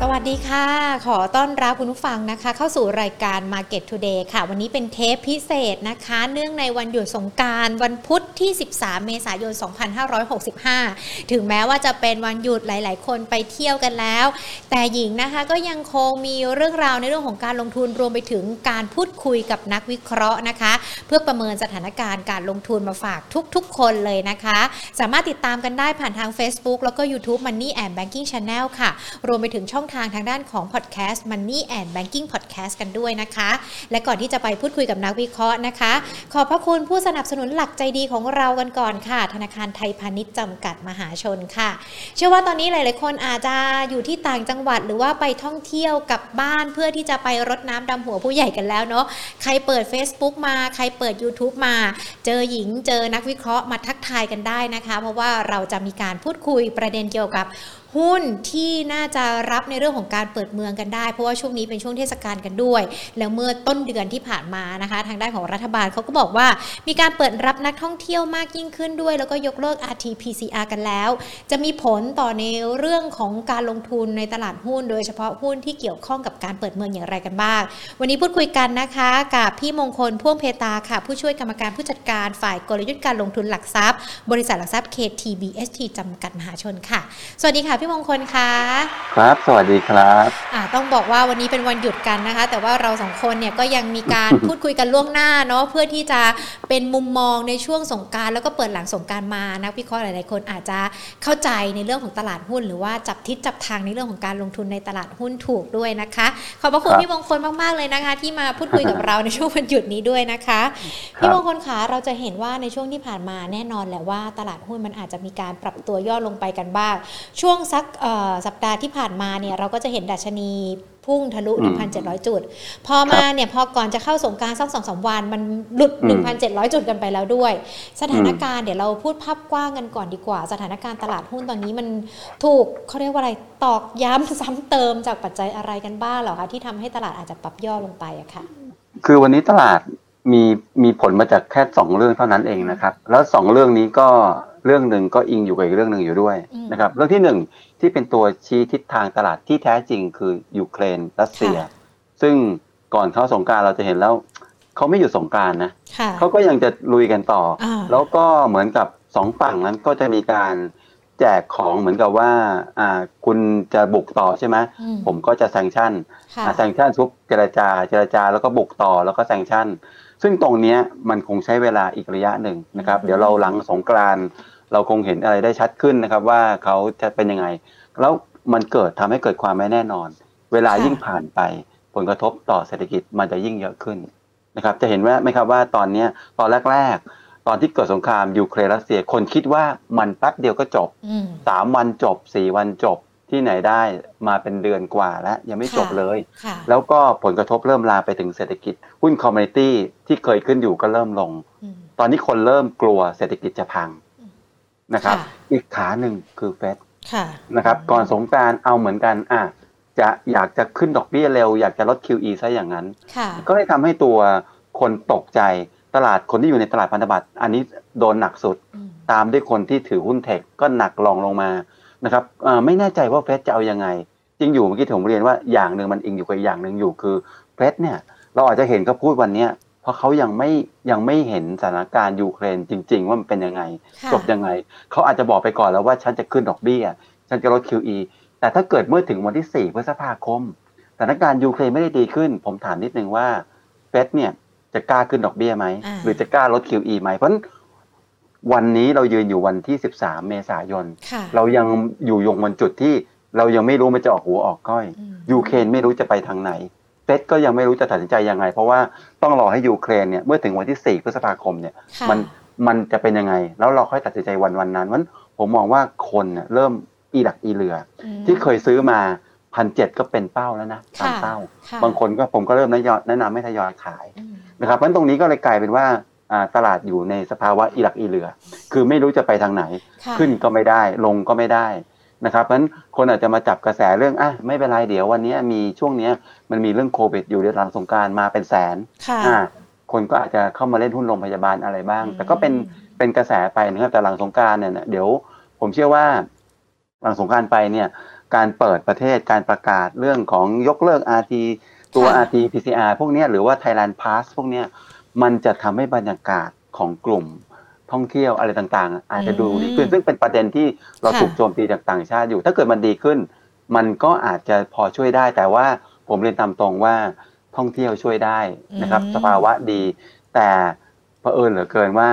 สวัสดีค่ะ ขอต้อนรับคุณผู้ฟังนะคะ เข้าสู่รายการ Market Today ค่ะ วันนี้เป็นเทปพิเศษนะคะ เนื่องในวันหยุดสงการวันพุธที่ 13 เมษายน 2565 ถึงแม้ว่าจะเป็นวันหยุดหลาย ๆ คนไปเที่ยวกันแล้ว แต่หญิงนะคะก็ยังคงมีเรื่องราวในเรื่องของการลงทุนรวมไปถึงการพูดคุยกับนักวิเคราะห์นะคะ เพื่อประเมินสถานการณ์การลงทุนมาฝากทุก ๆ คนเลยนะคะ สามารถติดตามกันได้ผ่านทาง Facebook แล้วก็ YouTube Money and Banking Channel ค่ะ รวมไปถึงช่องทางทางด้านของ Podcast Money and Banking Podcast กันด้วยนะคะ และก่อนที่จะไปพูดคุยกับนักวิเคราะห์นะคะ ขอบพระคุณผู้สนับสนุนหลักใจดีของเรากันก่อนค่ะ ธนาคารไทยพาณิชย์จำกัดมหาชนค่ะ เชื่อว่าตอนนี้หลาย ๆ คนอาจจะอยู่ที่ต่างจังหวัดหรือว่าไปท่องเที่ยวกับบ้านเพื่อที่จะไปรดน้ำดำหัวผู้ใหญ่กันแล้วเนาะใครเปิด Facebook มา ใครเปิด YouTube มา เจอหญิงเจอนักวิเคราะห์มาทักทายกันได้นะคะ เพราะว่าเราจะมีการพูดคุยประเด็นเกี่ยวกับ หุ้นที่น่าจะรับในเรื่องของการเปิดเมืองกันได้ เพราะว่าช่วงนี้เป็นช่วงเทศกาลกันด้วย แล้วเมื่อต้นเดือนที่ผ่านมานะคะ ทางด้านของรัฐบาลเขาก็บอกว่า มีการเปิดรับนักท่องเที่ยวมากยิ่งขึ้นด้วย แล้วก็ยกเลิก RT-PCR กันแล้ว จะมีผลต่อในเรื่องของการลงทุนในตลาดหุ้น โดยเฉพาะหุ้นที่เกี่ยวข้องกับการเปิดเมืองอย่างไรกันบ้าง วันนี้พูดคุยกันนะคะกับพี่มงคลพ่วงเพตาค่ะ ผู้ช่วยกรรมการผู้จัดการฝ่ายกลยุทธ์การลงทุนหลักทรัพย์ บริษัทหลักทรัพย์ KTBST จำกัดมหาชนค่ะ สวัสดีค่ะพี่มงคลค่ะครับ สวัสดีครับอ่าต้องบอกว่าวันนี้เป็นวันหยุดกันนะคะ แต่ว่าเราสองคนเนี่ยก็ยังมีการพูดคุยกันล่วงหน้าเนาะเพื่อที่จะเป็นมุมมองในช่วงสงกรารแล้วก็เปิดหลังสงกรารมานักวิเคราะห์หลาย ๆ คนอาจจะเข้าใจในเรื่องของตลาดหุ้น หรือว่าจับทิศจับทางในเรื่องของการลงทุนในตลาดหุ้นถูกด้วยนะคะ ขอบพระคุณครับพี่มงคลมาก ๆ เลยนะคะ ที่มาพูดคุยกับเราในช่วงวันหยุดนี้ด้วยนะคะ พี่มงคลคะเราจะเห็นว่าในช่วงที่ผ่านมาแน่นอนแหละว่าตลาดหุ้นมันอาจจะมีการปรับตัวย่อลงไปกันบ้างช่วงสักเอ่อสัปดาห์ที่ผ่านมาเนี่ยเราก็จะเห็นดัชนีพุ่งทะลุอืม1,700 จุด พอมาเนี่ยพอก่อนจะเข้าสงกรารสักสองสามวัน มันหลุดอืม1,700 จุดกันไปแล้วด้วย สถานการณ์เดี๋ยวเราพูดภาพกว้างกันก่อนดีกว่า สถานการณ์ตลาดหุ้นตอนนี้มันถูกเขาเรียกว่าอะไรตอกย้ำซ้ำเติมจากปัจจัยอะไรกันบ้างเหรอคะที่ทำให้ตลาดอาจจะปรับย่อลงไปอะค่ะ คือวันนี้ตลาดมีมีผลมาจากแค่สองเรื่องเท่านั้นเองนะครับ แล้วสองเรื่องนี้ก็ เรื่องหนึ่งก็อิงอยู่กับอีกเรื่องหนึ่งอยู่ด้วยอืมนะครับ เรื่องที่หนึ่งที่เป็นตัวชี้ทิศทางตลาดที่แท้จริงคือยูเครนรัสเซียค่ะซึ่งก่อนเข้าสงกรารเราจะเห็นแล้วเขาไม่หยุดสงกรารนะค่ะเขาก็ยังจะลุยกันต่ออาแล้วก็เหมือนกับสองฝั่งนั้นก็จะมีการแจกของเหมือนกับว่าอ่าคุณจะบุกต่อใช่ไหมอืมผมก็จะ sanction ค่ะอะ sanction ทุบเจรจาเจรจาแล้วก็บุกต่อแล้วก็ sanction ซึ่งตรงเนี้ยมันคงใช้เวลาอีกระยะหนึ่งนะครับ เดี๋ยวเราหลังสงกรานต์ เราคงเห็นอะไรได้ชัดขึ้นนะครับ ว่าเขาจะเป็นยังไง แล้วมันเกิดทำให้เกิดความไม่แน่นอน เวลาค่ะยิ่งผ่านไป ผลกระทบต่อเศรษฐกิจมันจะยิ่งเยอะขึ้นนะครับ จะเห็นว่าไหมครับว่าตอนเนี้ยตอนแรก ๆ ตอนที่เกิดสงครามยูเครนรัสเซียคนคิดว่ามันแป๊บเดียวก็จบอืมสามวันจบสี่วันจบที่ไหนได้มาเป็นเดือนกว่าแล้ว ยังไม่ค่ะจบเลยค่ะแล้วก็ผลกระทบเริ่มลามไปถึงเศรษฐกิจ หุ้น commodity ที่เคยขึ้นอยู่ก็เริ่มลงอืมตอนนี้คนเริ่มกลัวเศรษฐกิจจะพัง นะครับค่ะอีกขาหนึ่งคือเฟดค่ะนะครับ ก่อนสงกรานต์เอาเหมือนกันอะจะอยากจะขึ้นดอกเบี้ยเร็ว อยากจะลด QE ซะอย่างนั้นค่ะก็เลยทำให้ตัวคนตกใจตลาดคนที่อยู่ในตลาดพันธบัตร อันนี้โดนหนักสุดอืมตามด้วยคนที่ถือหุ้นเทคก็หนักรองลงมานะครับเอ่อไม่แน่ใจว่าเฟดจะเอายังไง จริงอยู่เมื่อกี้ผมเรียนว่าอย่างหนึ่งมันอิงอยู่กับอีกอย่างหนึ่งอยู่คือเฟดเนี่ยเราอาจจะเห็นเขาพูดวันเนี้ย เพราะเขายังไม่ยังไม่เห็นสถานการณ์ยูเครนจริง ๆ ว่ามันเป็นยังไงค่ะจบยังไง เขาอาจจะบอกไปก่อนแล้วว่าฉันจะขึ้นดอกเบี้ย ฉันจะลด QE แต่ถ้าเกิดเมื่อถึงวันที่ 4 พฤษภาคมสถานการณ์ยูเครนไม่ได้ดีขึ้น ผมถามนิดนึงว่าเฟดเนี่ยจะกล้าขึ้นดอกเบี้ยไหมอ่าหรือจะกล้าลด QE ไหมเพราะฉะนั้นวันนี้เรายืนอยู่วันที่ 13 เมษายนค่ะเรายังอยู่ยงบนจุดที่เรายังไม่รู้มันจะออกหัวออกก้อยอืมยูเครนไม่รู้จะไปทางไหน เฟดก็ยังไม่รู้จะตัดสินใจยังไง เพราะว่าต้องรอให้ยูเครนเนี่ยเมื่อถึงวันที่ 4 พฤษภาคมเนี่ยค่ะมันมันจะเป็นยังไง แล้วเราค่อยตัดสินใจวันวันนั้นมันผมมองว่าคนเน่ยเริ่มอีดักอีเหลืออืมที่เคยซื้อมาพันเจ็ดก็เป็นเป้าแล้วนะตามค่ะเป้าค่ะบางคนก็ผมก็เริ่มแนะนำแนะนำให้ทยอยขายอืมนะครับเพราะฉะนั้นตรงนี้ก็เลยกลายเป็นว่าอ่าตลาดอยู่ในสภาวะอีหลักอีเหลือ คือไม่รู้จะไปทางไหนค่ะขึ้นก็ไม่ได้ ลงก็ไม่ได้ นะครับเพราะฉะนั้นคนอาจจะมาจับกระแสเรื่องอะไม่เป็นไรเดี๋ยววันนี้มีช่วงเนี้ยมันมีเรื่องโควิดอยู่ในหลังสงกรารมาเป็นแสนค่ะอ่าคนก็อาจจะเข้ามาเล่นหุ้นโรงพยาบาลอะไรบ้างอืมแต่ก็เป็นเป็นกระแสไปนะครับแต่หลังสงกรารเนี่ยนะเดี๋ยวผมเชื่อว่าหลังสงกรารไปเนี่ยการเปิดประเทศการประกาศเรื่องของยกเลิก RT ตัวค่ะ RT PCR พวกเนี้ยหรือว่า Thailand Pass พวกเนี้ยมันจะทำให้บรรยากาศของกลุ่ม ท่องเที่ยวอะไรต่างๆ อาจจะดูดีขึ้นซึ่งเป็นประเด็นที่เราค่ะถูกโจมตีจากต่างชาติอยู่ ถ้าเกิดมันดีขึ้น มันก็อาจจะพอช่วยได้ แต่ว่าผมเรียนตามตรงว่าท่องเที่ยวช่วยได้นะครับอืมสภาวะดี แต่เผอิญเหลือเกินว่า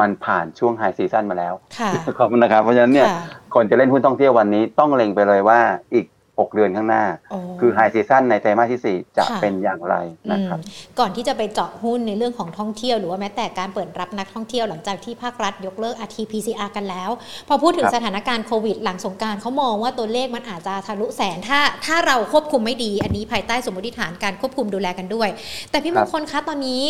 มันผ่านช่วงไฮซีซั่นมาแล้วค่ะขอบคุณนะครับเพราะฉะนั้นเนี่ยค่ะคนจะเล่นหุ้นท่องเที่ยววันนี้ต้องเล็งไปเลยว่าอีก 6 เดือนข้างหน้าโอ้คือไฮซีซั่นในไตรมาสที่ 4 จะค่ะเป็นอย่างไรนะครับอืมก่อนที่จะไปเจาะหุ้นในเรื่องของท่องเที่ยว หรือว่าแม้แต่การเปิดรับนักท่องเที่ยวหลังจากที่ภาครัฐยกเลิก RT-PCR กันแล้ว พอพูดถึงครับสถานการณ์โควิด หลังสงกรารเขามองว่าตัวเลขมันอาจจะทะลุแสนถ้าถ้าเราควบคุมไม่ดี อันนี้ภายใต้สมมติฐานการควบคุมดูแลกันด้วย แต่พี่มงคลคะตอนนี้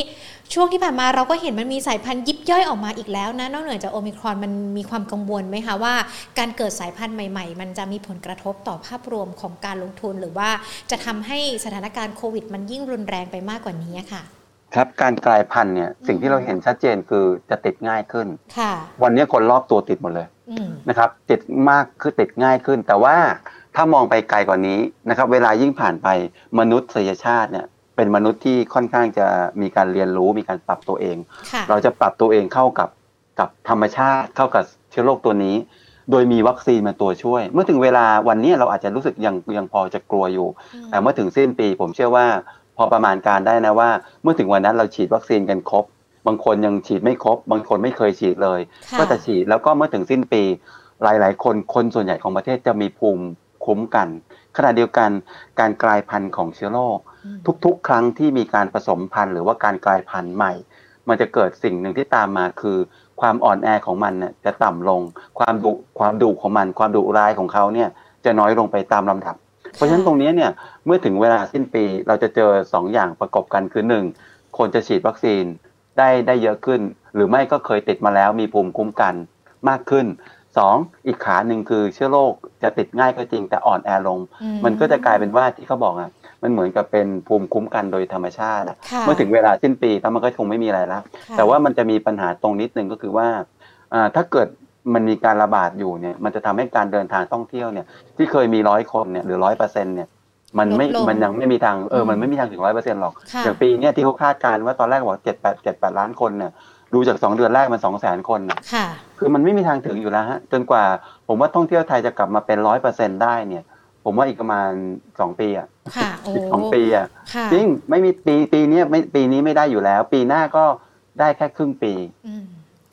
ช่วงที่ผ่านมาเราก็เห็นมันมีสายพันธุ์ยิบย่อยออกมาอีกแล้วนะนอกเหนือจากโอมิครอนมันมีความกังวลไหมคะว่า การเกิดสายพันธุ์ใหม่ ๆ มันจะมีผลกระทบต่อภาพรวมของการลงทุน หรือว่าจะทำให้สถานการณ์โควิด มันยิ่งรุนแรงไปมากกว่านี้อะค่ะ ครับการกลายพันธุ์เนี่ยสิ่งที่เราเห็นชัดเจนคือจะติดง่ายขึ้นค่ะวันนี้คนรอบตัวติดหมดเลยอืมนะครับติดมากคือติดง่ายขึ้น แต่ว่าถ้ามองไปไกลกว่านี้นะครับเวลายิ่งผ่านไปมนุษยชาติเนี่ยเป็นมนุษย์ที่ค่อนข้างจะมีการเรียนรู้มีการปรับตัวเองค่ะเราจะปรับตัวเองเข้ากับกับธรรมชาติเข้ากับเชื้อโรคตัวนี้ โดยมีวัคซีนมาตัวช่วย เมื่อถึงเวลาวันนี้เราอาจจะรู้สึกยังยังพอจะกลัวอยู่ แต่เมื่อถึงสิ้นปีผมเชื่อว่าพอประมาณการได้นะว่า เมื่อถึงวันนั้นเราฉีดวัคซีนกันครบ บางคนยังฉีดไม่ครบ บางคนไม่เคยฉีดเลยค่ะก็จะฉีดแล้วก็เมื่อถึงสิ้นปี หลาย ๆ คนคนส่วนใหญ่ของประเทศจะมีภูมิคุ้มกัน ขณะเดียวกันการกลายพันธุ์ของเชื้อโรคอืมทุก ๆ ครั้งที่มีการผสมพันธุ์หรือว่าการกลายพันธุ์ใหม่ มันจะเกิดสิ่งหนึ่งที่ตามมาคือ ความอ่อนแอของมันเนี่ยจะต่ำลง ความดุความดุของมัน ความดุร้ายของเขาเนี่ยจะน้อยลงไปตามลำดับ เพราะฉะนั้นตรงนี้เนี่ยเมื่อถึงเวลาสิ้นปีเราจะเจอสองอย่างประกอบกันคือหนึ่งคนจะฉีดวัคซีนได้ได้เยอะขึ้น หรือไม่ก็เคยติดมาแล้วมีภูมิคุ้มกันมากขึ้น สองอีกขาหนึ่งคือเชื้อโรคจะติดง่ายก็จริงแต่อ่อนแอลงอืมันก็จะกลายเป็นว่าที่เขาบอกอะมันเหมือนกับเป็นภูมิคุ้มกันโดยธรรมชาติอะค่ะเมื่อถึงเวลาสิ้นปีแล้วมันก็คงไม่มีอะไรแล้วค่ะแต่ว่ามันจะมีปัญหาตรงนิดนึงก็คือว่าอ่าถ้าเกิดมันมีการระบาดอยู่เนี่ยมันจะทำให้การเดินทางท่องเที่ยวเนี่ยที่เคยมีร้อยคนเนี่ยหรือร้อยเปอร์เซ็นเนี่ยมันไม่ลดลงมันยังไม่มีทาง เอออืมมันไม่มีทางถึงร้อยเปอร์เซ็นต์หรอกค่ะอย่างปีเนี้ยที่เขาคาดการณ์ว่าตอนแรกบอกเจ็ดแปดเจ็ดแปดล้านคนเนี่ย ดูจากสองเดือนแรกมันสองแสนคนน่ะค่ะคือมันไม่มีทางถึงอยู่แล้วฮะจนกว่าผมว่าท่องเที่ยวไทยจะกลับมาเป็นร้อยเปอร์เซ็นได้เนี่ย ผมว่าอีกประมาณสองปีอะค่ะโอ้อีกสองปีอะค่ะจริงไม่มีปีปีเนี้ยไม่ปีนี้ไม่ได้อยู่แล้ว ปีหน้าก็ได้แค่ครึ่งปีอืม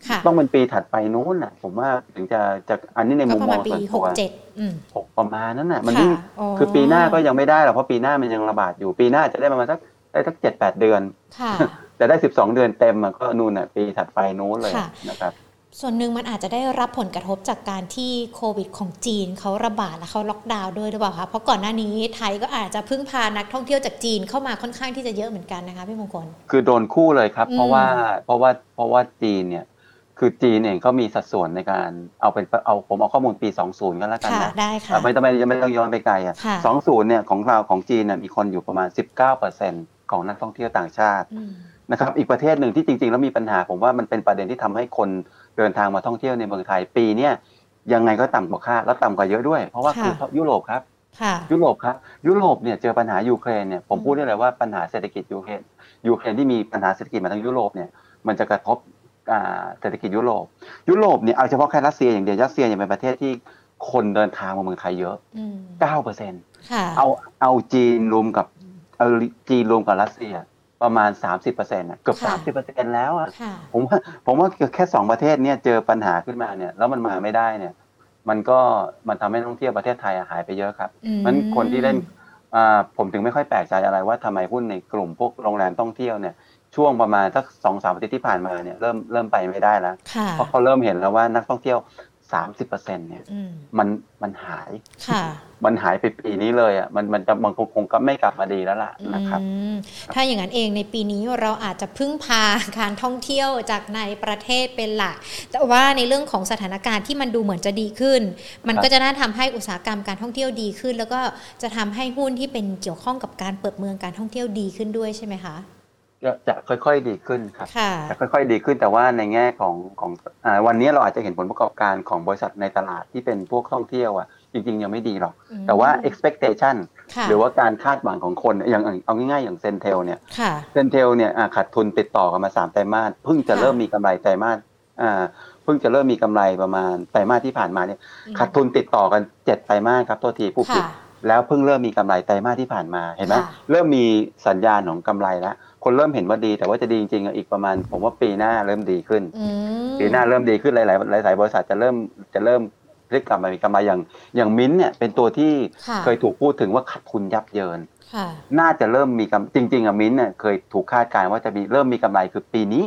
ค่ะต้องเป็นปีถัดไปนู้นน่ะ ผมว่าถึงจะจะอันนี้ในก็มุมประมมาอณงปีส่วนหตักวเจ็ดอืมหกประมาณนั้นน่ะ มันค่ะยิ่งอ๋อคือปีหน้าก็ยังไม่ได้หรอกเพราะปีหน้ามันยังระบาดอยู่ปีหน้าจะได้ประมาณสัก ได้สักเจ็ดแปดเดือนค่ะแต่ได้สิบสองเดือนเต็มอะก็นู่นน่ะปีถัดไปนู้นเลยค่ะนะครับส่วนหนึ่งมันอาจจะได้รับผลกระทบจากการที่โควิดของจีนเขาระบาดและเขาล็อกดาวน์ด้วยหรือเปล่าคะเพราะก่อนหน้านี้ไทยก็อาจจะพึ่งพานักท่องเที่ยวจากจีนเข้ามาค่อนข้างที่จะเยอะเหมือนกันนะคะพี่มงคลคือโดนคู่เลยครับอืมเพราะว่าเพราะว่าเพราะว่าจีนเนี่ยคือจีนเองก็มีสัดส่วนในการเอาเป็นเอาผมเอาข้อมูลปี 20 ก็แล้วกันค่ะนะได้ค่ะอะไม่ต้องไม่ไม่ต้องย้อนไปไกลอะค่ะสองศูนย์เนี่ยของเราของจีนเนี่ยมีคนอยู่ประมาณ 19% ของนักท่องเที่ยวต่างชาติอืมนะครับ อีกประเทศหนึ่งที่จริง ๆ แล้วมีปัญหาผมว่ามันเป็นประเด็นที่ทำให้คนเดินทางมาท่องเที่ยวในเมืองไทยปีเนี้ยยังไงก็ต่ำกว่าคาดแล้วต่ำกว่าเยอะด้วย เพราะว่าค่ะคือยุโรปครับค่ะยุโรปครับยุโรปเนี่ยเจอปัญหายูเครนเนี่ยผมอืมพูดได้เลยว่าปัญหาเศรษฐกิจยูเครนยูเครนที่มีปัญหาเศรษฐกิจมาทั้งยุโรปเนี่ยมันจะกระทบอ่าเศรษฐกิจยุโรป ยุโรปเนี่ยเอาเฉพาะแค่รัสเซียอย่างเดียวรัสเซียยังเป็นประเทศที่คนเดินทางมาเมืองไทยเยอะอืม9%ค่ะเอาเอาจีนรวมกับเอา จีนรวมกับรัสเซียประมาณ 30%อะเกือบค่ะ30%แล้วอะค่ะผมว่าผมว่าแค่สองประเทศเนี่ยเจอปัญหาขึ้นมาเนี่ยแล้วมันมาไม่ได้เนี่ย มันก็มันทำให้นักท่องเที่ยวประเทศไทยอะหายไปเยอะครับอืมมันคนที่เล่นอ่าผมถึงไม่ค่อยแปลกใจอะไรว่าทำไมหุ้นในกลุ่มพวกโรงแรมท่องเที่ยวเนี่ยช่วงประมาณสักสองสามอาทิตย์ที่ผ่านมาเนี่ยเริ่มเริ่มไปไม่ได้แล้วค่ะเพราะเขาเริ่มเห็นแล้วว่านักท่องเที่ยว 30%เนี่ยอืมมันมันหายค่ะมันหายไปปีนี้เลยอะมันมันจะมันคงคงก็ไม่กลับมาดีแล้วล่ะนะครับอืมถ้าอย่างนั้นเองในปีนี้เราอาจจะพึ่งพาการท่องเที่ยวจากในประเทศเป็นหลักแต่ว่าในเรื่องของสถานการณ์ที่มันดูเหมือนจะดีขึ้น มันครับก็จะน่าทำให้อุตสาหกรรมการท่องเที่ยวดีขึ้น แล้วก็จะทำให้หุ้นที่เป็นเกี่ยวข้องกับการเปิดเมืองการท่องเที่ยวดีขึ้นด้วยใช่ไหมคะ จะจะค่อยๆดีขึ้นครับค่ะจะค่อยๆดีขึ้นแต่ว่าในแง่ของของอาวันนี้เราอาจจะเห็นผลประกอบการของบริษัทในตลาดที่เป็นพวกท่องเที่ยวอะจริงๆ ยังไม่ดีหรอกมแต่ว่า expectation ค่ะหรือว่าการคาดหวังของคนอย่างอย่างเอาง่ายๆ อย่าง CENTEL เนี่ยค่ะ CENTEL เนี่ยอะขาดทุนติดต่อกันมาสามไตรมาสเพิ่งจะค่ะเริ่มมีกำไรไตรมาสอ่าเพิ่งจะเริ่มมีกำไรประมาณไตรมาสที่ผ่านมาเนี่ยอืมขาดทุนติดต่อกันเจ็ดไตรมาสครับตัวทีผู้ผิดค่ะแล้วเพิ่งเริ่มมีกำไรไตรมาสที่ผ่านมาเห็นไหมค่ะเริ่มมีสัญญาณของกำไรแล้ว คนเริ่มเห็นว่าดี แต่ว่าจะดีจริงๆอะอีกประมาณ ผมว่าปีหน้าเริ่มดีขึ้นอืมปีหน้าเริ่มดีขึ้นหลายๆหลายๆบริษัทจะเริ่มจะเริ่มพลิกกลับมามีกำไรอย่างอย่างมิ้นท์เนี่ยเป็นตัวที่ค่ะเคยถูกพูดถึงว่าขาดทุนยับเยินค่ะน่าจะเริ่มมีกำจริง ๆอะมิ้นท์เนี่ยเคยถูกคาดการณ์ว่าจะมีเริ่มมีกำไรคือปีนี้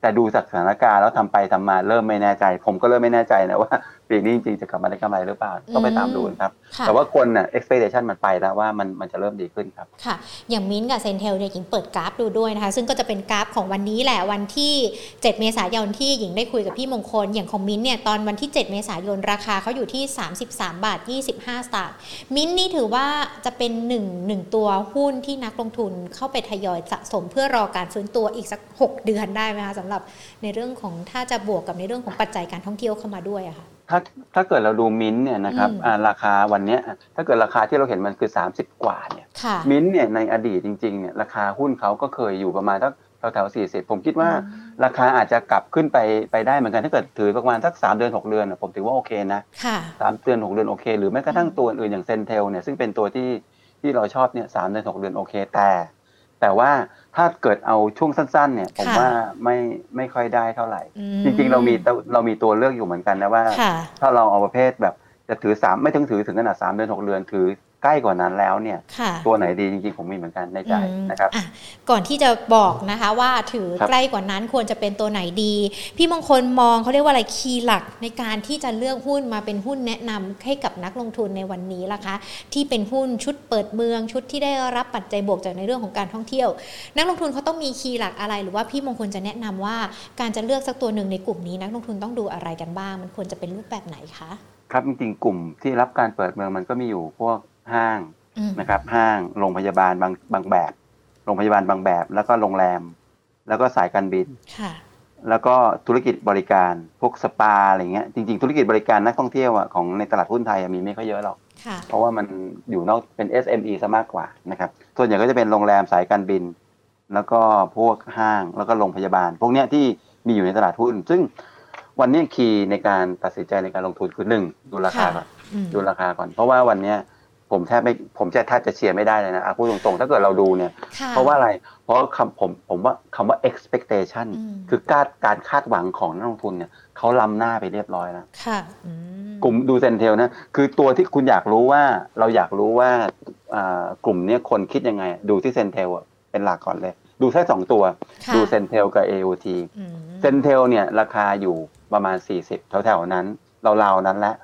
แต่ดูจากสถานการณ์แล้วทำไปทำมาเริ่มไม่แน่ใจ ผมก็เริ่มไม่แน่ใจนะว่า ปีนี้จริงๆจะกลับมาได้กำไรหรือเปล่าต้องไปตามดูนะครับค่ะแต่ว่าคนน่ะ expectation มันไปแล้วว่ามันมันจะเริ่มดีขึ้นครับค่ะ อย่างมิ้นท์กับ CENTEL เนี่ยหญิงเปิดกราฟดูด้วยนะคะ ซึ่งก็จะเป็นกราฟของวันนี้แหละวันที่ 7 เมษายนที่หญิงได้คุยกับพี่มงคล อย่างของมิ้นท์เนี่ยตอนวันที่ 7 เมษายนราคาเขาอยู่ที่ 33 บาท 25 สตางค์มิ้นท์นี่ถือว่าจะเป็นหนึ่งหนึ่งตัวหุ้นที่นักลงทุนเข้าไปทยอยสะสมเพื่อรอการฟื้นตัวอีกสัก 6 เดือนได้ไหมคะสำหรับในเรื่องของถ้าจะบวกกับในเรื่องของปัจจัยการท่องเที่ยวเข้ามาด้วยอะค่ะ ถ้าถ้าเกิดเราดูมิ้นท์เนี่ยนะครับอืมอ่าราคาวันเนี้ยถ้าเกิดราคาที่เราเห็นมันคือ 30 กว่าเนี่ยค่ะมิ้นท์เนี่ยในอดีตจริงๆเนี่ยราคาหุ้นเขาก็เคยอยู่ประมาณสักแถวๆสี่สิบผมคิดว่าราคาอาจจะกลับขึ้นไปไปได้เหมือนกันถ้าเกิดถือประมาณสักสามเดือนหกเดือนอะผมถือว่าโอเคนะค่ะสามเดือนหกเดือนโอเค หรือแม้กระทั่งอืมตัวอื่นอย่างเซนเทลเนี่ยซึ่งเป็นตัวที่ที่เราชอบเนี่ยสามเดือนหกเดือนโอเคแต่ แต่ว่าถ้าเกิดเอาช่วงสั้น ๆ เนี่ย ผมค่ะว่าไม่ไม่ค่อยได้เท่าไหร่อืมจริง ๆ เรามีตัวเรามีตัวเลือกอยู่เหมือนกันนะว่าค่ะถ้าเราเอาประเภทแบบจะถือสามไม่ถึงถือถึงขนาดสามเดือนหกเดือนถือ ใกล้กว่านั้นแล้วเนี่ยค่ะตัวไหนดีจริงๆผมมีเหมือนกันในใจอืมนะครับอะก่อนที่จะบอกนะคะว่าถือครับใกล้กว่านั้นควรจะเป็นตัวไหนดี พี่มงคลมองเขาเรียกว่าอะไรคีย์หลักในการที่จะเลือกหุ้นมาเป็นหุ้นแนะนำให้กับนักลงทุนในวันนี้ล่ะคะ ที่เป็นหุ้นชุดเปิดเมืองชุดที่ได้รับปัจจัยบวกจากในเรื่องของการท่องเที่ยว นักลงทุนเขาต้องมีคีย์หลักอะไร หรือว่าพี่มงคลจะแนะนำว่าการจะเลือกสักตัวหนึ่งในกลุ่มนี้นักลงทุนต้องดูอะไรกันบ้าง มันควรจะเป็นรูปแบบไหนคะครับจริงๆกลุ่มที่รับการเปิดเมืองมันก็มีอยู่พวก ห้างอืมนะครับ ห้างโรงพยาบาลบางบางแบบ โรงพยาบาลบางแบบ แล้วก็โรงแรม แล้วก็สายการบินค่ะแล้วก็ธุรกิจบริการพวกสปาอะไรเงี้ยจริงๆ ธุรกิจบริการนักท่องเที่ยวอะของในตลาดหุ้นไทยอะมีไม่ค่อยเยอะหรอกค่ะเพราะว่ามันอยู่นอกเป็น SME ซะมากกว่านะครับส่วนใหญ่ก็จะเป็นโรงแรมสายการบิน แล้วก็พวกห้างแล้วก็โรงพยาบาล พวกเนี้ยที่มีอยู่ในตลาดหุ้น ซึ่งวันนี้คีย์ในการตัดสินใจในการลงทุนคือหนึ่งดูราคาก่อนอืมดูราคาก่อน เพราะว่าวันเนี้ย ผมแทบไม่ผมจะแทบจะเชียร์ไม่ได้เลยนะอะพูดตรงๆ ถ้าเกิดเราดูเนี่ยค่ะเพราะว่าอะไร เพราะคำผมผมว่าคำว่า expectation อืมคือการการคาดหวังของนักลงทุนเนี่ยเขาล้ำหน้าไปเรียบร้อยแล้วค่ะอืมกลุ่มดู CENTEL นะคือตัวที่คุณอยากรู้ว่าเราอยากรู้ว่าอ่ากลุ่มเนี้ยคนคิดยังไง ดูที่ CENTEL เป็นหลักก่อนเลย ดูแค่สองตัวค่ะดูเซนเทลกับ AOT อืมเซนเทลเนี่ยราคาอยู่ประมาณ 40 แถวๆนั้นราวๆนั้นแหละ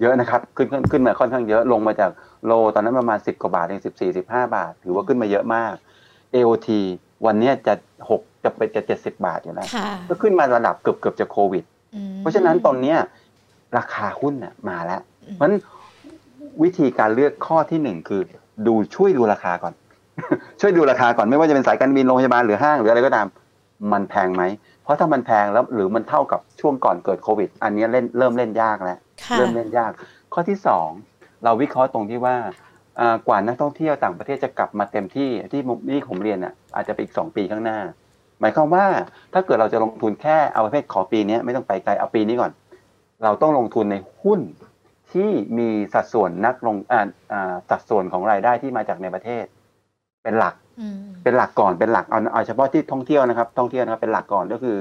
เยอะนะครับขึ้นขึ้นขึ้นมาค่อนข้างเยอะลงมาจาก low ตอนนั้นประมาณ 10 กว่าบาทเอง14 15บาท ถือว่าขึ้นมาเยอะมาก AOT วันเนี้ยจะ6จะไปจะ70บาทอยู่แล้วค่ะก็ขึ้นมาระดับเกือบเกือบจะโควิดอืมเพราะฉะนั้นตอนเนี้ยราคาหุ้นน่ะมาแล้วอืมเพราะฉะนั้นวิธีการเลือกข้อที่หนึ่งคือ ดูช่วยดูราคาก่อน ช่วยดูราคาก่อนไม่ว่าจะเป็นสายการบินโรงพยาบาลหรือห้างหรืออะไรก็ตาม มันแพงไหม เพราะถ้ามันแพงแล้วหรือมันเท่ากับช่วงก่อนเกิดโควิด อันเนี้ยเล่นเริ่มเล่นยากแล้วค่ะเริ่มเล่นยาก ข้อที่สอง เราวิเคราะห์ตรงที่ว่าอ่ากว่านักท่องเที่ยวต่างประเทศจะกลับมาเต็มที่ที่มุที่ผมเรียนอะอาจจะไปอีกสองปีข้างหน้า หมายความว่าถ้าเกิดเราจะลงทุนแค่เอาประเภทขอปีเนี้ยไม่ต้องไปไกลเอาปีนี้ก่อน เราต้องลงทุนในหุ้นที่มีสัดส่วนนักลงอ่าอ่าสัดส่วนของรายได้ที่มาจากในประเทศ เป็นหลักอืมเป็นหลักก่อนเป็นหลักเอาเอาเฉพาะที่ท่องเที่ยวนะครับ ท่องเที่ยวนะครับเป็นหลักก่อนก็คือ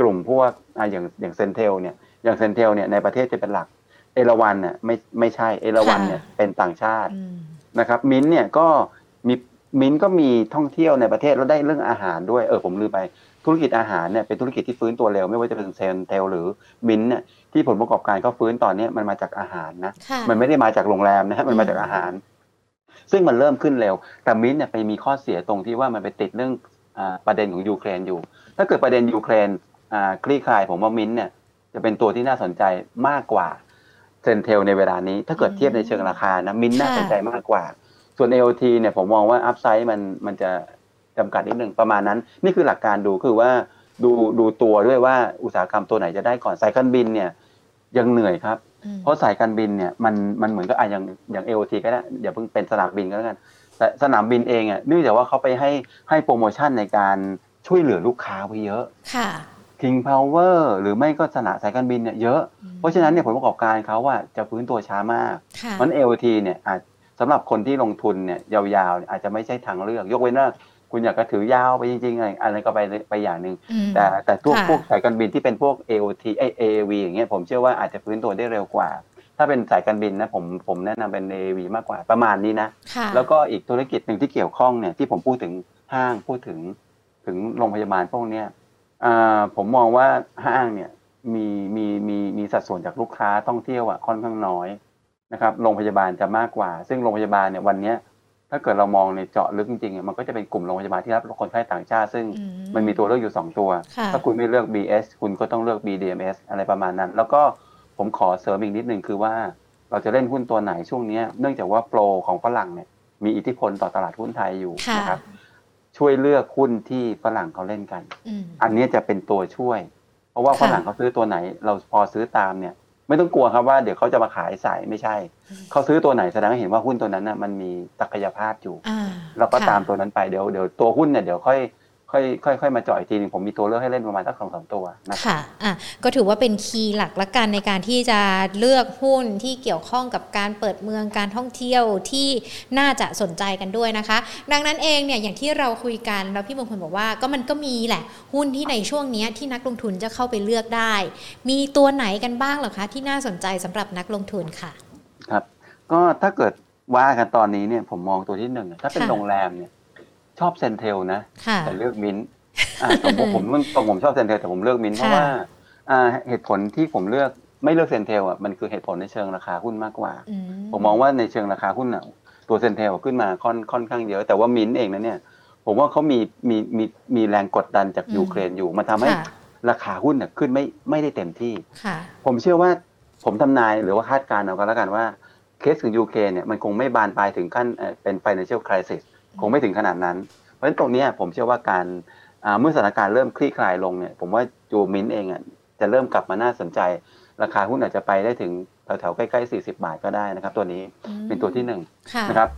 กลุ่มพวกอ่าอย่างอย่าง CENTEL เนี่ยอย่าง CENTEL เนี่ยในประเทศจะเป็นหลัก เอราวันเนี่ยไม่ไม่ใช่เอราวันเนี่ยเป็นต่างชาติอืมนะครับ มิ้นท์เนี่ยก็มีมิ้นท์ก็มีท่องเที่ยวในประเทศแล้วได้เรื่องอาหารด้วยเออผมลืมไปธุรกิจอาหารเนี่ยเป็นธุรกิจที่ฟื้นตัวเร็วไม่ว่าจะเป็นเซนเทลหรือมิ้นท์เนี่ยที่ผลประกอบการเขาฟื้นตอนเนี้ยมันมาจากอาหารนะค่ะมันไม่ได้มาจากโรงแรมนะฮะมันมาจากอาหาร ซึ่งมันเริ่มขึ้นเร็ว แต่มิ้นท์เนี่ยไปมีข้อเสียตรงที่ว่ามันไปติดเรื่องอาประเด็นของยูเครนอยู่ ถ้าเกิดประเด็นยูเครนอ่าคลี่คลายผมว่ามิ้นท์เนี่ยจะเป็นตัวที่น่าสนใจมากกว่า เซนเทลในเวลานี้ ถ้าเกิดเทียบในเชิงราคานะมิ้นท์น่าสนใจมากกว่า ส่วน AOT เนี่ยผมมองว่าอัพไซด์มันมันจะจำกัดนิดหนึ่งประมาณนั้น นี่คือหลักการดูคือว่าดูดูตัวด้วยว่าอุตสาหกรรมตัวไหนจะได้ก่อนสายการบินเนี่ยยังเหนื่อยครับอืมเพราะสายการบินเนี่ยมันมันเหมือนกับอะอย่างอย่างเอทีก็ได้อย่าเพิ่งเป็นสนามบินก็แล้วกันแต่สนามบินเองอะเนื่องจากว่าเขาไปให้ให้โปรโมชั่นในการช่วยเหลือลูกค้าไว้เยอะ ค่ะ King Power หรือไม่ก็สนามสายการบินเนี่ยเยอะอืมเพราะฉะนั้นเนี่ยผลประกอบการเขาว่าจะฟื้นตัวช้ามากค่ะมัน LT เนี่ยอาจสำหรับคนที่ลงทุนเนี่ยยาวๆเนี่ยอาจจะไม่ใช่ทางเลือก ยกเว้นว่าคุณอยากจะถือยาวไปจริงๆอะไรอะไรก็ไปไปอย่างหนึ่งอืมแต่แต่พวกค่ะพวกสายการบินที่เป็นพวก AOT ไอ AAV อย่างเงี้ยผมเชื่อว่าอาจจะฟื้นตัวได้เร็วกว่า ถ้าเป็นสายการบินนะผมผมแนะนำเป็น AAV มากกว่าประมาณนี้นะค่ะแล้วก็อีกธุรกิจหนึ่งที่เกี่ยวข้องเนี่ยที่ผมพูดถึงห้างพูดถึงถึงโรงพยาบาลพวกเนี้ยอ่า ผมมองว่าห้างเนี่ยมีมีมีมีสัดส่วนจากลูกค้าท่องเที่ยวอะค่อนข้างน้อยนะครับโรงพยาบาลจะมากกว่า ซึ่งโรงพยาบาลเนี่ยวันเนี้ยถ้าเกิดเรามองในเจาะลึกจริงๆอะมันก็จะเป็นกลุ่มโรงพยาบาลที่รับคนไข้ต่างชาติ ซึ่งอืมันมีตัวเลือกอยู่สองตัวค่ะถ้าคุณไม่เลือก BS คุณก็ต้องเลือก BDMS อะไรประมาณนั้น แล้วก็ผมขอเสริมอีกนิดนึงคือว่าเราจะเล่นหุ้นตัวไหนช่วงเนี้ยเนื่องจากว่าโปรของฝรั่งเนี่ยมีอิทธิพลต่อตลาดหุ้นไทยอยู่ค่ะนะครับ ช่วยเลือกหุ้นที่ฝรั่งเขาเล่นกันอืมอันนี้จะเป็นตัวช่วย เพราะว่าค่ะฝรั่งเขาซื้อตัวไหน เราพอซื้อตามเนี่ย ไม่ต้องกลัวครับว่าเดี๋ยวเขาจะมาขายสายไม่ใช่ เขาซื้อตัวไหนแสดงให้เห็นว่าหุ้นตัวนั้นน่ะมันมีศักยภาพอยู่อ่าเราก็ค่ะตามตัวนั้นไปเดี๋ยวเดี๋ยวตัวหุ้นเนี่ยเดี๋ยวค่อย ค่อยค่อยค่อยมาเจาะอีกทีหนึงผมมีตัวเลือกให้เล่นประมาณสักสองสามตัวนะครับค่ะอะ ก็ถือว่าเป็นคีย์หลักละกันในการที่จะเลือกหุ้นที่เกี่ยวข้องกับการเปิดเมืองการท่องเที่ยวที่น่าจะสนใจกันด้วยนะคะ ดังนั้นเองเนี่ยอย่างที่เราคุยกันแล้วพี่มงคลบอกว่าก็มันก็มีแหละหุ้นที่ในช่วงเนี้ยที่นักลงทุนจะเข้าไปเลือกได้ มีตัวไหนกันบ้างเหรอคะที่น่าสนใจสำหรับนักลงทุนค่ะ ครับ ก็ถ้าเกิดว่ากันตอนนี้เนี่ยผมมองตัวที่หนึ่งอะถ้าเป็นค่ะโรงแรมเนี่ย ชอบ CENTEL นะค่ะแต่เลือกมิ้นท์อ่าผมผมผมผมผมชอบ CENTEL แต่ผมเลือกมิ้นท์เพราะค่ะว่าอ่าเหตุผลที่ผมเลือกไม่เลือก CENTEL อะมันคือเหตุผลในเชิงราคาหุ้นมากกว่าอืผมมองว่าในเชิงราคาหุ้นอะตัว CENTEL ขึ้นมาค่อนค่อนข้างเยอะแต่ว่ามิ้นท์เองนะเนี่ย ผมว่าเขามีมีมีมีแรงกดดันจากอืมยูเครนอยู่มันทำให้ค่ะราคาหุ้นน่ะขึ้นไม่ไม่ได้เต็มที่ค่ะผมเชื่อว่าผมทำนายหรือว่าคาดการณ์เอาก็แล้วกันว่า เคสของยูเครนเนี่ยมันคงไม่บานปลายถึงขั้นเอ่อเป็น financial crisis คงไม่ถึงขนาดนั้น เพราะฉะนั้นตรงเนี้ยผมเชื่อว่าการอ่าเมื่อสถานการณ์เริ่มคลี่คลายลงเนี่ยผมว่าจูมินเองอะจะเริ่มกลับมาน่าสนใจ ราคาหุ้นอาจจะไปได้ถึงแถวๆใกล้ๆ 40 บาทก็ได้นะครับ ตัวนี้เป็นตัวที่หนึ่งค่ะนะครับ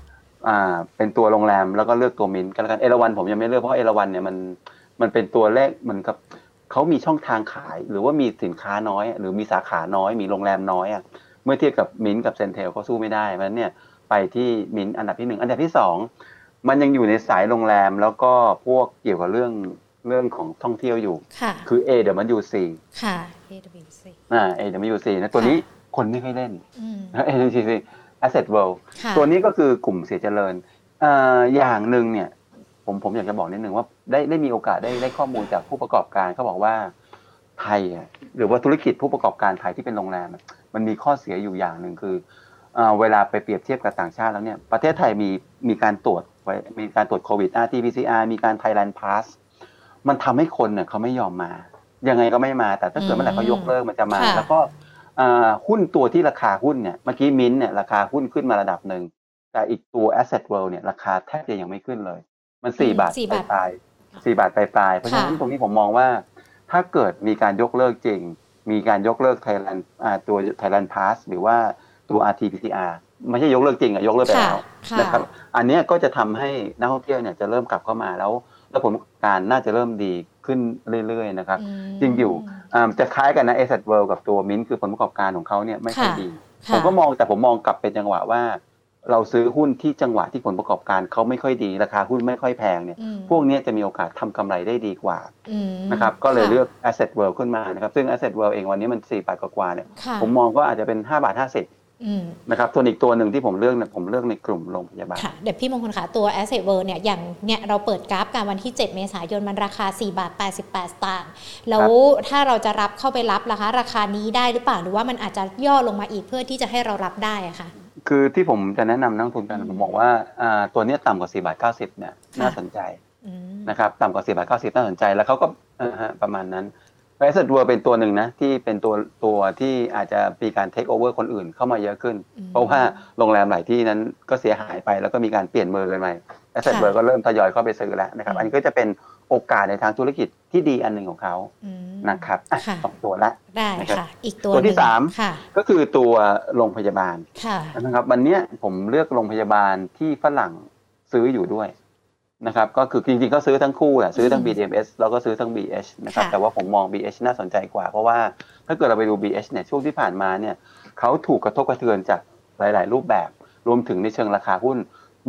อ่าเป็นตัวโรงแรมแล้วก็เลือกตัวมินกันแล้วกันเอราวันผมยังไม่เลือกเพราะเอราวันเนี่ยมันมันเป็นตัวเลขเหมือนกับเขามีช่องทางขาย หรือว่ามีสินค้าน้อย หรือมีสาขาน้อย มีโรงแรมน้อยอะเมื่อเทียบกับมินกับเซนเทลเขาสู้ไม่ได้เพราะฉะนั้นเนี่ยไปที่มินอันดับที่หนึ่งอันดับที่สอง มันยังอยู่ในสายโรงแรมแล้วก็พวกเกี่ยวกับเรื่องเรื่องของท่องเที่ยวอยู่ ค่ะ คือ AWC ค่ะ AWC อ่า AWC นะตัวนี้คนไม่ค่อยเล่นอืมนะ AWC Asset World ค่ะตัวนี้ก็คือกลุ่มเสียเจริญอ่าอย่างหนึ่งเนี่ย ผมผมอยากจะบอกนิดนึงว่าได้ได้มีโอกาสได้ได้ข้อมูลจากผู้ประกอบการเขาบอกว่าไทยอะหรือว่าธุรกิจผู้ประกอบการไทยที่เป็นโรงแรมอะมันมีข้อเสียอยู่อย่างหนึ่งคืออาเวลาไปเปรียบเทียบกับต่างชาติแล้วเนี่ยประเทศไทยมีมีการตรวจ ไว้มีการตรวจโควิด RT-PCR มีการ Thailand Pass มันทำให้คนเนี่ยเขาไม่ยอมมา ยังไงก็ไม่มา แต่ถ้าเกิดเมื่อไหร่เขายกเลิกมันจะมาค่ะแล้วก็อ่าหุ้นตัวที่ราคาหุ้นเนี่ย เมื่อกี้มิ้นท์เนี่ยราคาหุ้นขึ้นมาระดับหนึ่ง แต่อีกตัว Asset World เนี่ยราคาแทบจะยังไม่ขึ้นเลย มันสี่อืมบาทสี่ปบาทลายๆสี่บาทปลายๆเพราะฉะนั้นค่ะตรงนี้ผมมองว่า ถ้าเกิดมีการยกเลิกจริง มีการยกเลิก Thailand อ่าตัว Thailand Pass หรือว่า ตัว RT-PCR ไม่ใช่ยกเลิกจริงอะยกเลิกไปค่ะแล้วค่ะนะครับ อันเนี้ยก็จะทำให้นักท่องเที่ยวเนี่ยจะเริ่มกลับเข้ามาแล้ว แล้วผลประกอบการน่าจะเริ่มดีขึ้นเรื่อยๆนะครับอืมจริงอยู่อ่าจะคล้ายกันนะ Asset World กับตัวมิ้นคือผลประกอบการของเขาเนี่ยไม่ค่อยค่ะดีค่ะผมก็มองแต่ผมมองกลับเป็นจังหวะว่า เราซื้อหุ้นที่จังหวะที่ผลประกอบการเขาไม่ค่อยดี ราคาหุ้นไม่ค่อยแพงเนี่ยอืมพวกเนี้ยจะมีโอกาสทำกำไรได้ดีกว่าอืมนะครับก็เลยค่ะเลือก Asset World ขึ้นมานะครับซึ่ง Asset World เองวันนี้มัน4บาทกว่าๆเนี่ยค่ะผมมองก็อาจจะเป็น5บาท50อืม นะครับส่วนอีกตัวหนึ่งที่ผมเลือกเนี่ยผมเลือกในกลุ่มโรงพยาบาล ค่ะ เดี๋ยวพี่มงคลค่ะตัว Asset World เนี่ยอย่างเนี่ยเราเปิดกราฟกันวันที่ 7 เมษายนมันราคา 4 บาท 88 สตางค์แล้วถ้าเราจะรับเข้าไปรับราคาราคานี้ได้หรือเปล่าหรือว่ามันอาจจะย่อลงมาอีกเพื่อที่จะให้เรารับได้อะค่ะ คือที่ผมจะแนะนำนักลงทุนกันอืมผมบอกว่าอ่าตัวเนี้ยต่ำกว่า 4 บาท 90 เนี่ยค่ะน่าสนใจอืมนะครับต่ำกว่า 4 บาท 90 น่าสนใจแล้วเขาก็อ่าฮะประมาณนั้น a s s e t World เป็นตัวหนึ่งนะที่เป็นตัวตัวที่อาจจะมีการ take over คนอื่นเข้ามาเยอะขึ้นอืมเพราะว่าโรงแรมหลายที่นั้นก็เสียหายไปแล้วก็มีการเปลี่ยนมือกันไป a s s e t ค่ะ World ก็เริ่มทยอยเข้าไปซื้อแล้วนะครับอืมอันนี้ก็จะเป็นโอกาสในทางธุรกิจที่ดีอันหนึ่งของเขาอืมนะครับอะค่ะสองตัวละได้นะครับค่ะอีกตัวตัวที่หนึ่งสามค่ะก็คือตัวโรงพยาบาลค่ะนะครับวันเนี้ยผมเลือกโรงพยาบาลที่ฝรั่งซื้ออยู่ด้วย นะครับก็คือจริงๆก็ซื้อทั้งคู่แหละซื้อทั้งอืม BDMs แล้วก็ซื้อทั้ง BH นะครับค่ะแต่ว่าผมมอง BH น่าสนใจกว่าเพราะว่าถ้าเกิดเราไปดู BH เนี่ยช่วงที่ผ่านมาเนี่ยเขาถูกกระทบกระเทือนจากหลาย ๆ รูปแบบ รวมถึงในเชิงราคาหุ้น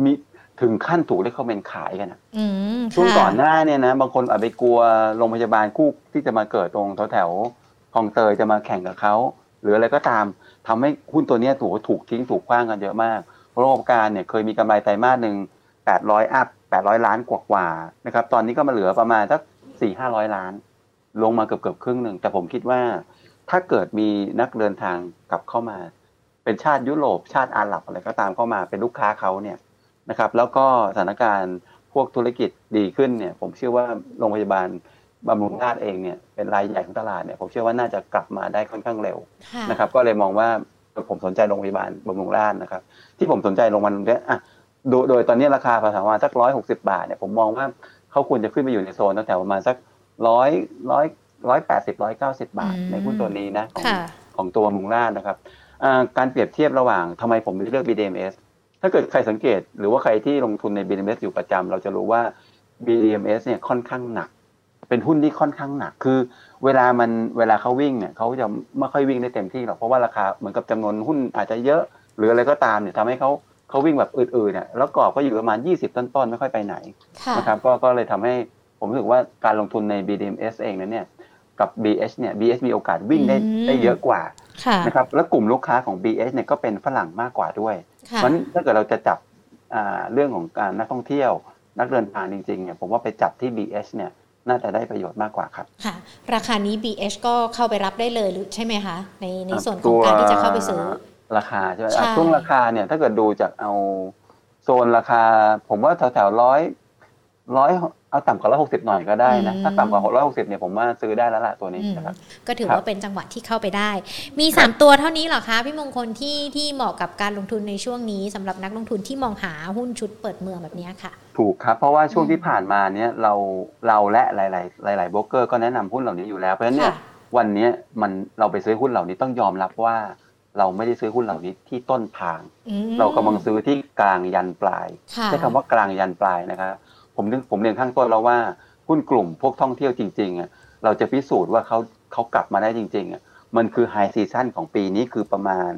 มีถึงขั้นถูกเรียกเขาเป็นขายกันอะอืมช่วงค่ะก่อนหน้าเนี่ยนะบางคนอาจไปกลัวโรงพยาบาลคู่ที่จะมาเกิดตรงแถวๆคลองเตยจะมาแข่งกับเขาหรืออะไรก็ตามทำให้หุ้นตัวเนี้ยถูกถูกทิ้งถูกคว้างกันเยอะมากเพราะโรงการเนี่ยเคยมีกำไรไตรมาสหนึ่ง800 อัพ 800 ล้านกว่าๆนะครับ ตอนนี้ก็มาเหลือประมาณสัก4 500ล้าน ลงมาเกือบเกือบครึ่งหนึ่ง แต่ผมคิดว่า ถ้าเกิดมีนักเดินทางกลับเข้ามา เป็นชาติยุโรปชาติอาหรับอะไรก็ตามเข้ามาเป็นลูกค้าเขาเนี่ยนะครับ แล้วก็สถานการณ์พวกธุรกิจดีขึ้นเนี่ย ผมเชื่อว่าโรงพยาบาลบำรุงราษฎร์เองเนี่ยเป็นรายใหญ่ของตลาดเนี่ยผมเชื่อว่าน่าจะกลับมาได้ค่อนข้างเร็วนะครับ ก็เลยมองว่าผมสนใจโรงพยาบาลบำรุงราษฎร์นะครับ ที่ผมสนใจโรงพยาบาลเนี้ยอะ โดยโดยตอนนี้ราคาประมาณสักร้อยหกสิบาทเนี่ยผมมองว่าเขาควรจะขึ้นไปอยู่ในโซนตั้งแต่ประมาณสักร้อยร้อยร้อยแปดสิบร้อยเก้าสิบาทอืมในหุ้นตัวนี้นะของค่ะของตัวมุงราชนะครับอ่าการเปรียบเทียบระหว่างทำไมผมเลือก BDMs ถ้าเกิดใครสังเกตหรือว่าใครที่ลงทุนใน BDMs อยู่ประจำเราจะรู้ว่า BDMs เนี่ยค่อนข้างหนัก เป็นหุ้นที่ค่อนข้างหนัก คือ เวลามันเวลาเขาวิ่งเนี่ยเขาจะไม่ค่อยวิ่งได้เต็มที่หรอกเพราะว่าราคาเหมือนกับจำนวนหุ้นอาจจะเยอะ หรืออะไรก็ตามเนี่ยทำให้เขา เขาวิ่งแบบอื่นๆเนี่ยแล้วกรอบก็อยู่ประมาณ 20 ต้นๆ ไม่ค่อยไปไหนค่ะนะครับก็ก็เลยทำให้ผมรู้สึกว่าการลงทุนใน BDMs เองนั้นเนี่ยกับ BH เนี่ย BH มีโอกาสวิ่งได้อืมได้เยอะกว่าค่ะนะครับแล้วกลุ่มลูกค้าของ BH เนี่ยก็เป็นฝรั่งมากกว่าด้วย เพค่ะราะฉะนั้นถ้าเกิดเราจะจับอ่าเรื่องของการนักท่องเที่ยว นักเดินทางจริงๆเนี่ยผมว่าไปจับที่ BH เนี่ยน่าจะได้ประโยชน์มากกว่าครับ ค่ะ ราคานี้ BH ก็เข้าไปรับได้เลยหรือใช่ไหมคะ ในในอ่าส่วนของการที่จะเข้าไปซื้อ ราคาใช่ไหมใช่อะช่วงราคาเนี่ยถ้าเกิดดูจากเอาโซนราคา ผมว่าแถวๆร้อยร้อยเอาต่ำกว่าร้อยหกสิบหน่อยก็ได้นะอืมถ้าต่ำกว่าร้อยหกสิบเนี่ยผมว่าซื้อได้แล้วล่ะตัวนี้อืมนะครับก็ถือครับว่าเป็นจังหวะที่เข้าไปได้ มี3ตัวเท่านี้เหรอคะพี่มงคลที่ที่เหมาะกับการลงทุนในช่วงนี้สำหรับนักลงทุนที่มองหาหุ้นชุดเปิดเมืองแบบนี้ค่ะ ถูกครับเพราะว่าช่วงอืมที่ผ่านมาเนี่ยเราเราและหลาย ๆ หลายๆโบรกเกอร์ก็แนะนำหุ้นเหล่านี้อยู่แล้วเพราะฉะนั้นเนี่ยค่ะวันเนี้ยมันเราไปซื้อหุ้นเหล่านี้ต้องยอมรับว่า เราไม่ได้ซื้อหุ้นเหล่านี้ที่ต้นทางอืมเรากำลังซื้อที่กลางยันปลายค่ะใช้คำว่ากลางยันปลายนะครับผมนึกผมเรียนข้างต้นแล้วว่าหุ้นกลุ่มพวกท่องเที่ยวจริงๆอะเราจะพิสูจน์ว่าเขาเขากลับมาได้จริงๆอะมันคือไฮซีซั่นของปีนี้คือประมาณ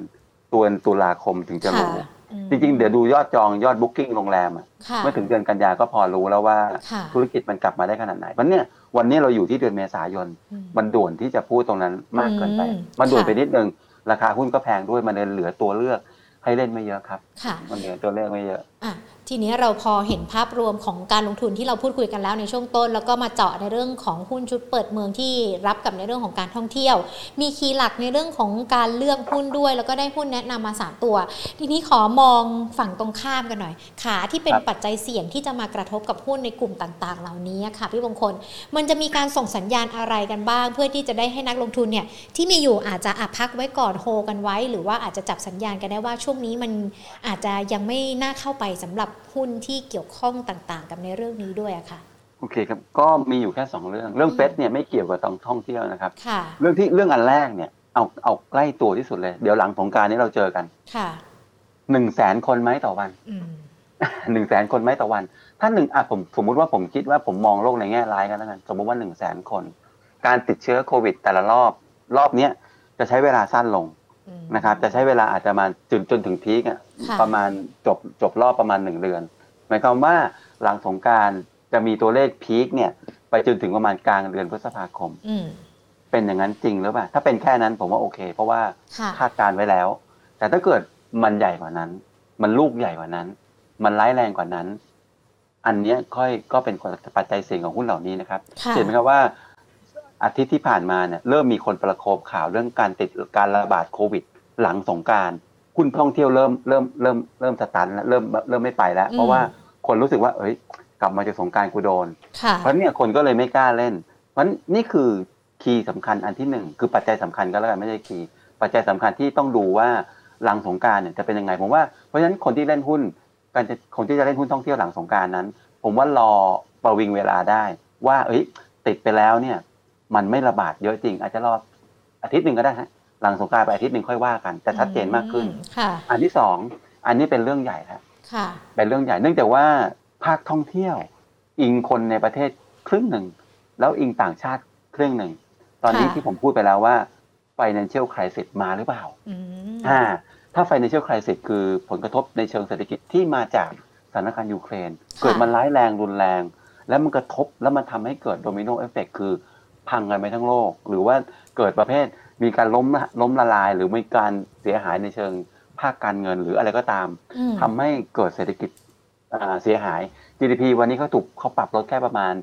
ตัวตุลาคมถึงจะรู้ค่ะอืมจริงๆ เดี๋ยวดูยอดจองยอด booking โรงแรมอะค่ะเมื่อถึงเดือนกันยาก็พอรู้แล้วว่าค่ะธุรกิจมันกลับมาได้ขนาดไหนเพราะเนี่ยวันนี้เราอยู่ที่เดือนเมษายนอืมมันด่วนที่จะพูดตรงนั้นมากเกินไปอืมมันด่วนค่ะไปนิดนึง ราคาหุ้นก็แพงด้วยมันเลยเหลือตัวเลือกให้เล่นไม่เยอะครับค่ะมันเหลือตัวเลือกไม่เยอะอะทีนี้เราพอเห็นภาพรวมของการลงทุนที่เราพูดคุยกันแล้วในช่วงต้น แล้วก็มาเจาะในเรื่องของหุ้นชุดเปิดเมืองที่รับกับในเรื่องของการท่องเที่ยว มีคีย์หลักในเรื่องของการเลือกหุ้นด้วย แล้วก็ได้หุ้นแนะนำมาสามตัว ทีนี้ขอมองฝั่งตรงข้ามกันหน่อย ขาที่เป็นครับปัจจัยเสี่ยงที่จะมากระทบกับหุ้นในกลุ่มต่างๆ เหล่านี้ค่ะพี่มงคล มันจะมีการส่งสัญญาณอะไรกันบ้าง เพื่อที่จะได้ให้นักลงทุนเนี่ยที่มีอยู่อาจจะอัพักไว้ก่อนโฮกันไว้ หรือว่าอาจจะจับสัญญาณกันได้ว่าช่วงนี้มันอาจจะยังไม่น่าเข้าไปสำหรับหุ้นที่เกี่ยวข้องต่างๆ กับในเรื่องนี้ด้วยอะค่ะโอเคครับก็มีอยู่แค่สองเรื่อง เรื่องอืมเฟสเนี่ยไม่เกี่ยวกับตองท่องเที่ยวนะครับค่ะเรื่องที่เรื่องอันแรกเนี่ยเอาเอาใกล้ตัวที่สุดเลย เดี๋ยวหลังสงกรารนี้เราเจอกันค่ะหนึ่งแสนคนไหมต่อวันอืมหนึ่งแสนคนไหมต่อวัน ถ้าหนึ่งอะผมสมมุติว่าผมคิดว่าผมมองโลกในแง่ร้ายกันแล้วกันสมมติว่าหนึ่งแสนคน การติดเชื้อโควิด แต่ละรอบรอบเนี้ยจะใช้เวลาสั้นลงอืม นะครับ จะใช้เวลาอาจจะมาจนจนถึงพีคอะค่ะประมาณจบจบรอบประมาณหนึ่งเดือน หมายความว่าหลังสงกรารจะมีตัวเลขพีคเนี่ยไปจนถึงประมาณกลางเดือนพฤษภาคมอืมเป็นอย่างนั้นจริงหรือเปล่า ถ้าเป็นแค่นั้นผมว่าโอเค เพราะว่าค่ะคาดการณ์ไว้แล้ว แต่ถ้าเกิดมันใหญ่กว่านั้น มันลูกใหญ่กว่านั้น มันร้ายแรงกว่านั้น อันเนี้ยค่อยก็เป็นปัจจัยเสี่ยงของหุ้นเหล่านี้นะครับค่ะเห็นไหมครับว่า อาทิตย์ที่ผ่านมาเนี่ยเริ่มมีคนประโคมข่าวเรื่องการติดการระบาดโควิด หลังสงกรารหุ้นท่องเที่ยวเริ่มเริ่มเริ่มเริ่มสตันแล้วเริ่มเริ่มไม่ไปแล้ว เพราะว่าคนรู้สึกว่า เอ้ย กลับมาจากสงกรารกูโดนค่ะเพราะเนี่ยคนก็เลยไม่กล้าเล่น เพราะนี่คือคีย์สำคัญอันที่หนึ่งคือปัจจัยสำคัญก็แล้วกันไม่ใช่คีย์ปัจจัยสำคัญที่ต้องดูว่าหลังสงกรารเนี่ยจะเป็นยังไงผมว่าเพราะฉะนั้นคนที่เล่นหุ้นการจะคนที่จะเล่นหุ้นท่องเที่ยวหลังสงกรารนั้น ผมว่ารอประวิงเวลาได้ ว่า เอ้ย ติดไปแล้วเนี่ย มันไม่ระบาดเยอะจริง อาจจะรออาทิตย์หนึ่งก็ได้ฮะหลังสงกรานต์ไปอาทิตย์หนึ่งค่อยว่ากันจะชัดเจนมากขึ้นค่ะอันที่สองอันนี้เป็นเรื่องใหญ่ครับค่ะเป็นเรื่องใหญ่เนื่องจากว่าภาคท่องเที่ยว อิงคนในประเทศครึ่งหนึ่ง แล้วอิงต่างชาติครึ่งหนึ่ง ตอนนี้ค่ะที่ผมพูดไปแล้วว่า financial crisis มาหรือเปล่าอืมอ่าถ้า financial crisis คือผลกระทบในเชิงเศรษฐกิจที่มาจากสถานการณ์ยูเครน เกิดมันร้ายแรงรุนแรง แล้วมันกระทบแล้วมันทำให้เกิด domino effect คือ พังกันไปทั้งโลก หรือว่าเกิดประเภทมีการล้มล้มละลาย หรือมีการเสียหายในเชิงภาคการเงินหรืออะไรก็ตามอืมทำให้เกิดเศรษฐกิจอ่าเสียหาย GDP วันนี้เขาถูกเขาปรับลดแค่ประมาณ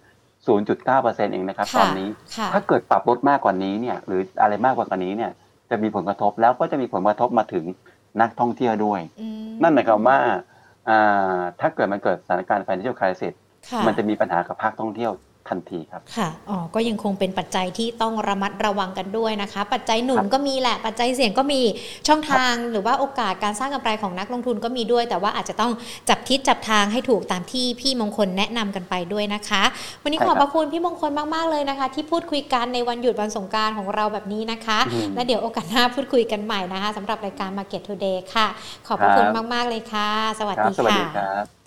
0.9%เองนะครับค่ะตอนนี้ค่ะถ้าเกิดปรับลดมากกว่านี้เนี่ยหรืออะไรมากกว่านี้เนี่ยจะมีผลกระทบแล้วก็จะมีผลกระทบมาถึงนักท่องเที่ยวด้วยอืมนั่นหมายความว่าอ่าถ้าเกิดมันเกิดสถานการณ์ financial crisis ค่ะมันจะมีปัญหากับภาคท่องเที่ยว ทันทีครับค่ะอ๋อก็ยังคงเป็นปัจจัยที่ต้องระมัดระวังกันด้วยนะคะ ปัจจัยหนุนครับก็มีแหละปัจจัยเสี่ยงก็มีช่องทางหรือว่าโอกาสการสร้างกำไรของนักลงทุนก็มีด้วย แต่ว่าอาจจะต้องจับทิศจับทางให้ถูกตามที่พี่มงคลแนะนำกันไปด้วยนะคะ วันนี้ใช่ขอบคพรับระคุณพี่มงคลมากๆเลยนะคะ ที่พูดคุยกันในวันหยุดวันสงกรารของเราแบบนี้นะคะอืมและเดี๋ยวโอกาสหน้าพูดคุยกันใหม่นะคะสำหรับรายการ Market Today ค่ะ ขอบพระคุณครับมาก ๆ เลยค่ะ สวัสครับดีสวัสค่ะดีครับอ่า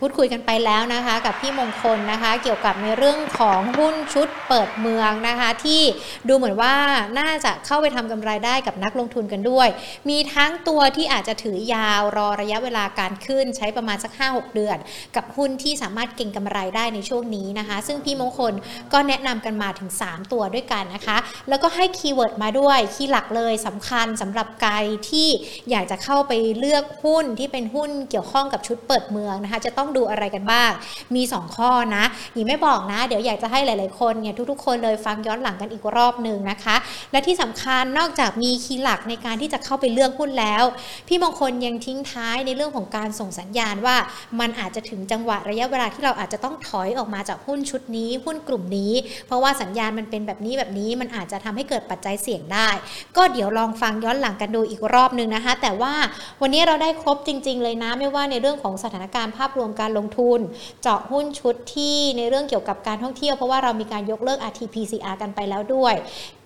พูดคุยกันไปแล้วนะคะ กับพี่มงคลนะคะ เกี่ยวกับในเรื่องของหุ้นชุดเปิดเมืองนะคะ ที่ดูเหมือนว่าน่าจะเข้าไปทำกำไรได้กับนักลงทุนกันด้วย มีทั้งตัวที่อาจจะถือยาวรอระยะเวลาการขึ้นใช้ประมาณสัก 5-6 เดือน กับหุ้นที่สามารถเก็งกำไรได้ในช่วงนี้นะคะ ซึ่งพี่มงคลก็แนะนำกันมาถึง 3 ตัวด้วยกันนะคะ แล้วก็ให้ keyword มาด้วย key หลักเลยสำคัญสำหรับใครที่อยากจะเข้าไปเลือกหุ้นที่เป็นหุ้นเกี่ยวข้องกับชุดเปิดเมืองนะคะจะต้องดูอะไรกันบ้าง มี 2 ข้อนะหญิงไม่บอกนะ เดี๋ยวอยากจะให้หลาย ๆ คนเนี่ยทุก ๆ คนเลยฟังย้อนหลังกันอีกรอบหนึ่งนะคะ และที่สำคัญนอกจากมีคีย์หลักในการที่จะเข้าไปเลือกหุ้นแล้ว พี่มงคลยังทิ้งท้ายในเรื่องของการส่งสัญญาณว่ามันอาจจะถึงจังหวะระยะเวลาที่เราอาจจะต้องถอยออกมาจากหุ้นชุดนี้หุ้นกลุ่มนี้ เพราะว่าสัญญาณมันเป็นแบบนี้แบบนี้มันอาจจะทำให้เกิดปัจจัยเสี่ยงได้ ก็เดี๋ยวลองฟังย้อนหลังกันดูอีกรอบหนึ่งนะคะ แต่ว่าวันนี้เราได้ครบจริง ๆ เลยนะไม่ว่าในเรื่องของสถานการณ์ภาพรวมการลงทุน เจาะหุ้นชุดที่ในเรื่องเกี่ยวกับการท่องเที่ยวเพราะว่าเรามีการยกเลิก RT-PCR กันไปแล้วด้วย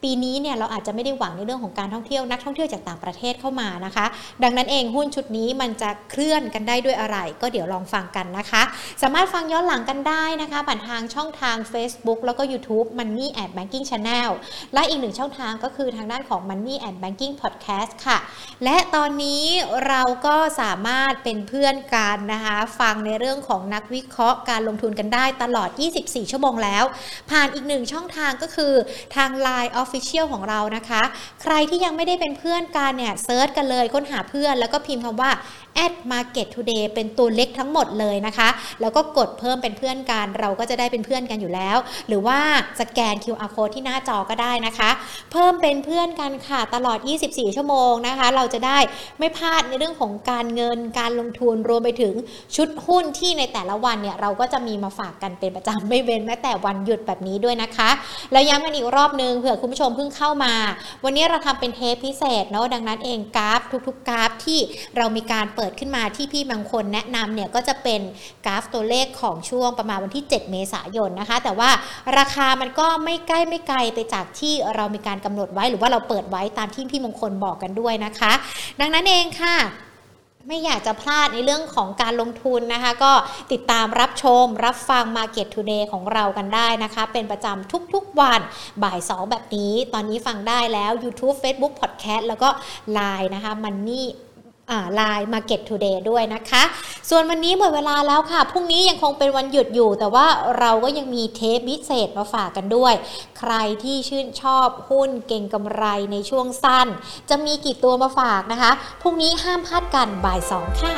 ปีนี้เนี่ยเราอาจจะไม่ได้หวังในเรื่องของการท่องเที่ยวนักท่องเที่ยวจากต่างประเทศเข้ามานะคะ ดังนั้นเองหุ้นชุดนี้มันจะเคลื่อนกันได้ด้วยอะไร ก็เดี๋ยวลองฟังกันนะคะ สามารถฟังย้อนหลังกันได้นะคะ ผ่านทางช่องทาง Facebook แล้วก็ YouTube Money and Banking Channel และอีกหนึ่งช่องทางก็คือทางด้านของ Money and Banking Podcast ค่ะ และตอนนี้เราก็สามารถเป็นเพื่อนกันนะคะ ฟังในเรื่องของนักวิเคราะห์การลงทุนกันได้ตลอด 24 ชั่วโมงแล้ว ผ่านอีกหนึ่งช่องทางก็คือทาง Line Official ของเรานะคะ ใครที่ยังไม่ได้เป็นเพื่อนกันเนี่ยเซิร์ชกันเลยค้นหาเพื่อน แล้วก็พิมพ์คำว่า at market today เป็นตัวเล็กทั้งหมดเลยนะคะ แล้วก็กดเพิ่มเป็นเพื่อนกัน เราก็จะได้เป็นเพื่อนกันอยู่แล้ว หรือว่าสแกน QR code ที่หน้าจอก็ได้นะคะ เพิ่มเป็นเพื่อนกันค่ะ ตลอด 24 ชั่วโมงนะคะ เราจะได้ไม่พลาดในเรื่องของการเงิน การลงทุน รวมไปถึงชุดหุ้นที่ในแต่ละวันเนี่ย เราก็จะมีมาฝากกันเป็นประจำไม่เว้นแม้แต่วันหยุดแบบนี้ด้วยนะคะ แล้วย้ำกันอีกรอบนึงเผื่อคุณผู้ชมเพิ่งเข้ามา วันนี้เราทำเป็นเทปพิเศษเนาะดังนั้นเองกราฟทุกๆกราฟที่เรามีการเปิดขึ้นมาที่พี่บางคนแนะนำเนี่ยก็จะเป็นกราฟตัวเลขของช่วงประมาณวันที่ 7 เมษายนนะคะ แต่ว่าราคามันก็ไม่ใกล้ไม่ไกลไปจากที่เรามีการกำหนดไว้หรือว่าเราเปิดไว้ตามที่พี่มงคลบอกกันด้วยนะคะ ดังนั้นเองค่ะ ไม่อยากจะพลาดในเรื่องของการลงทุนนะคะ ก็ติดตามรับชม รับฟัง Market Today ของเรากันได้นะคะ เป็นประจำทุกๆวันบ่าย 2 แบบนี้ ตอนนี้ฟังได้แล้ว YouTube Facebook Podcast แล้วก็ Line นะคะ Money ไลน์ Market Today ด้วยนะคะ ส่วนวันนี้หมดเวลาแล้วค่ะ พรุ่งนี้ยังคงเป็นวันหยุดอยู่ แต่ว่าเราก็ยังมีเทปพิเศษมาฝากกันด้วย ใครที่ชื่นชอบหุ้นเก่งกำไรในช่วงสั้น จะมีกี่ตัวมาฝากนะคะ พรุ่งนี้ห้ามพลาดกันบ่าย2ค่ะ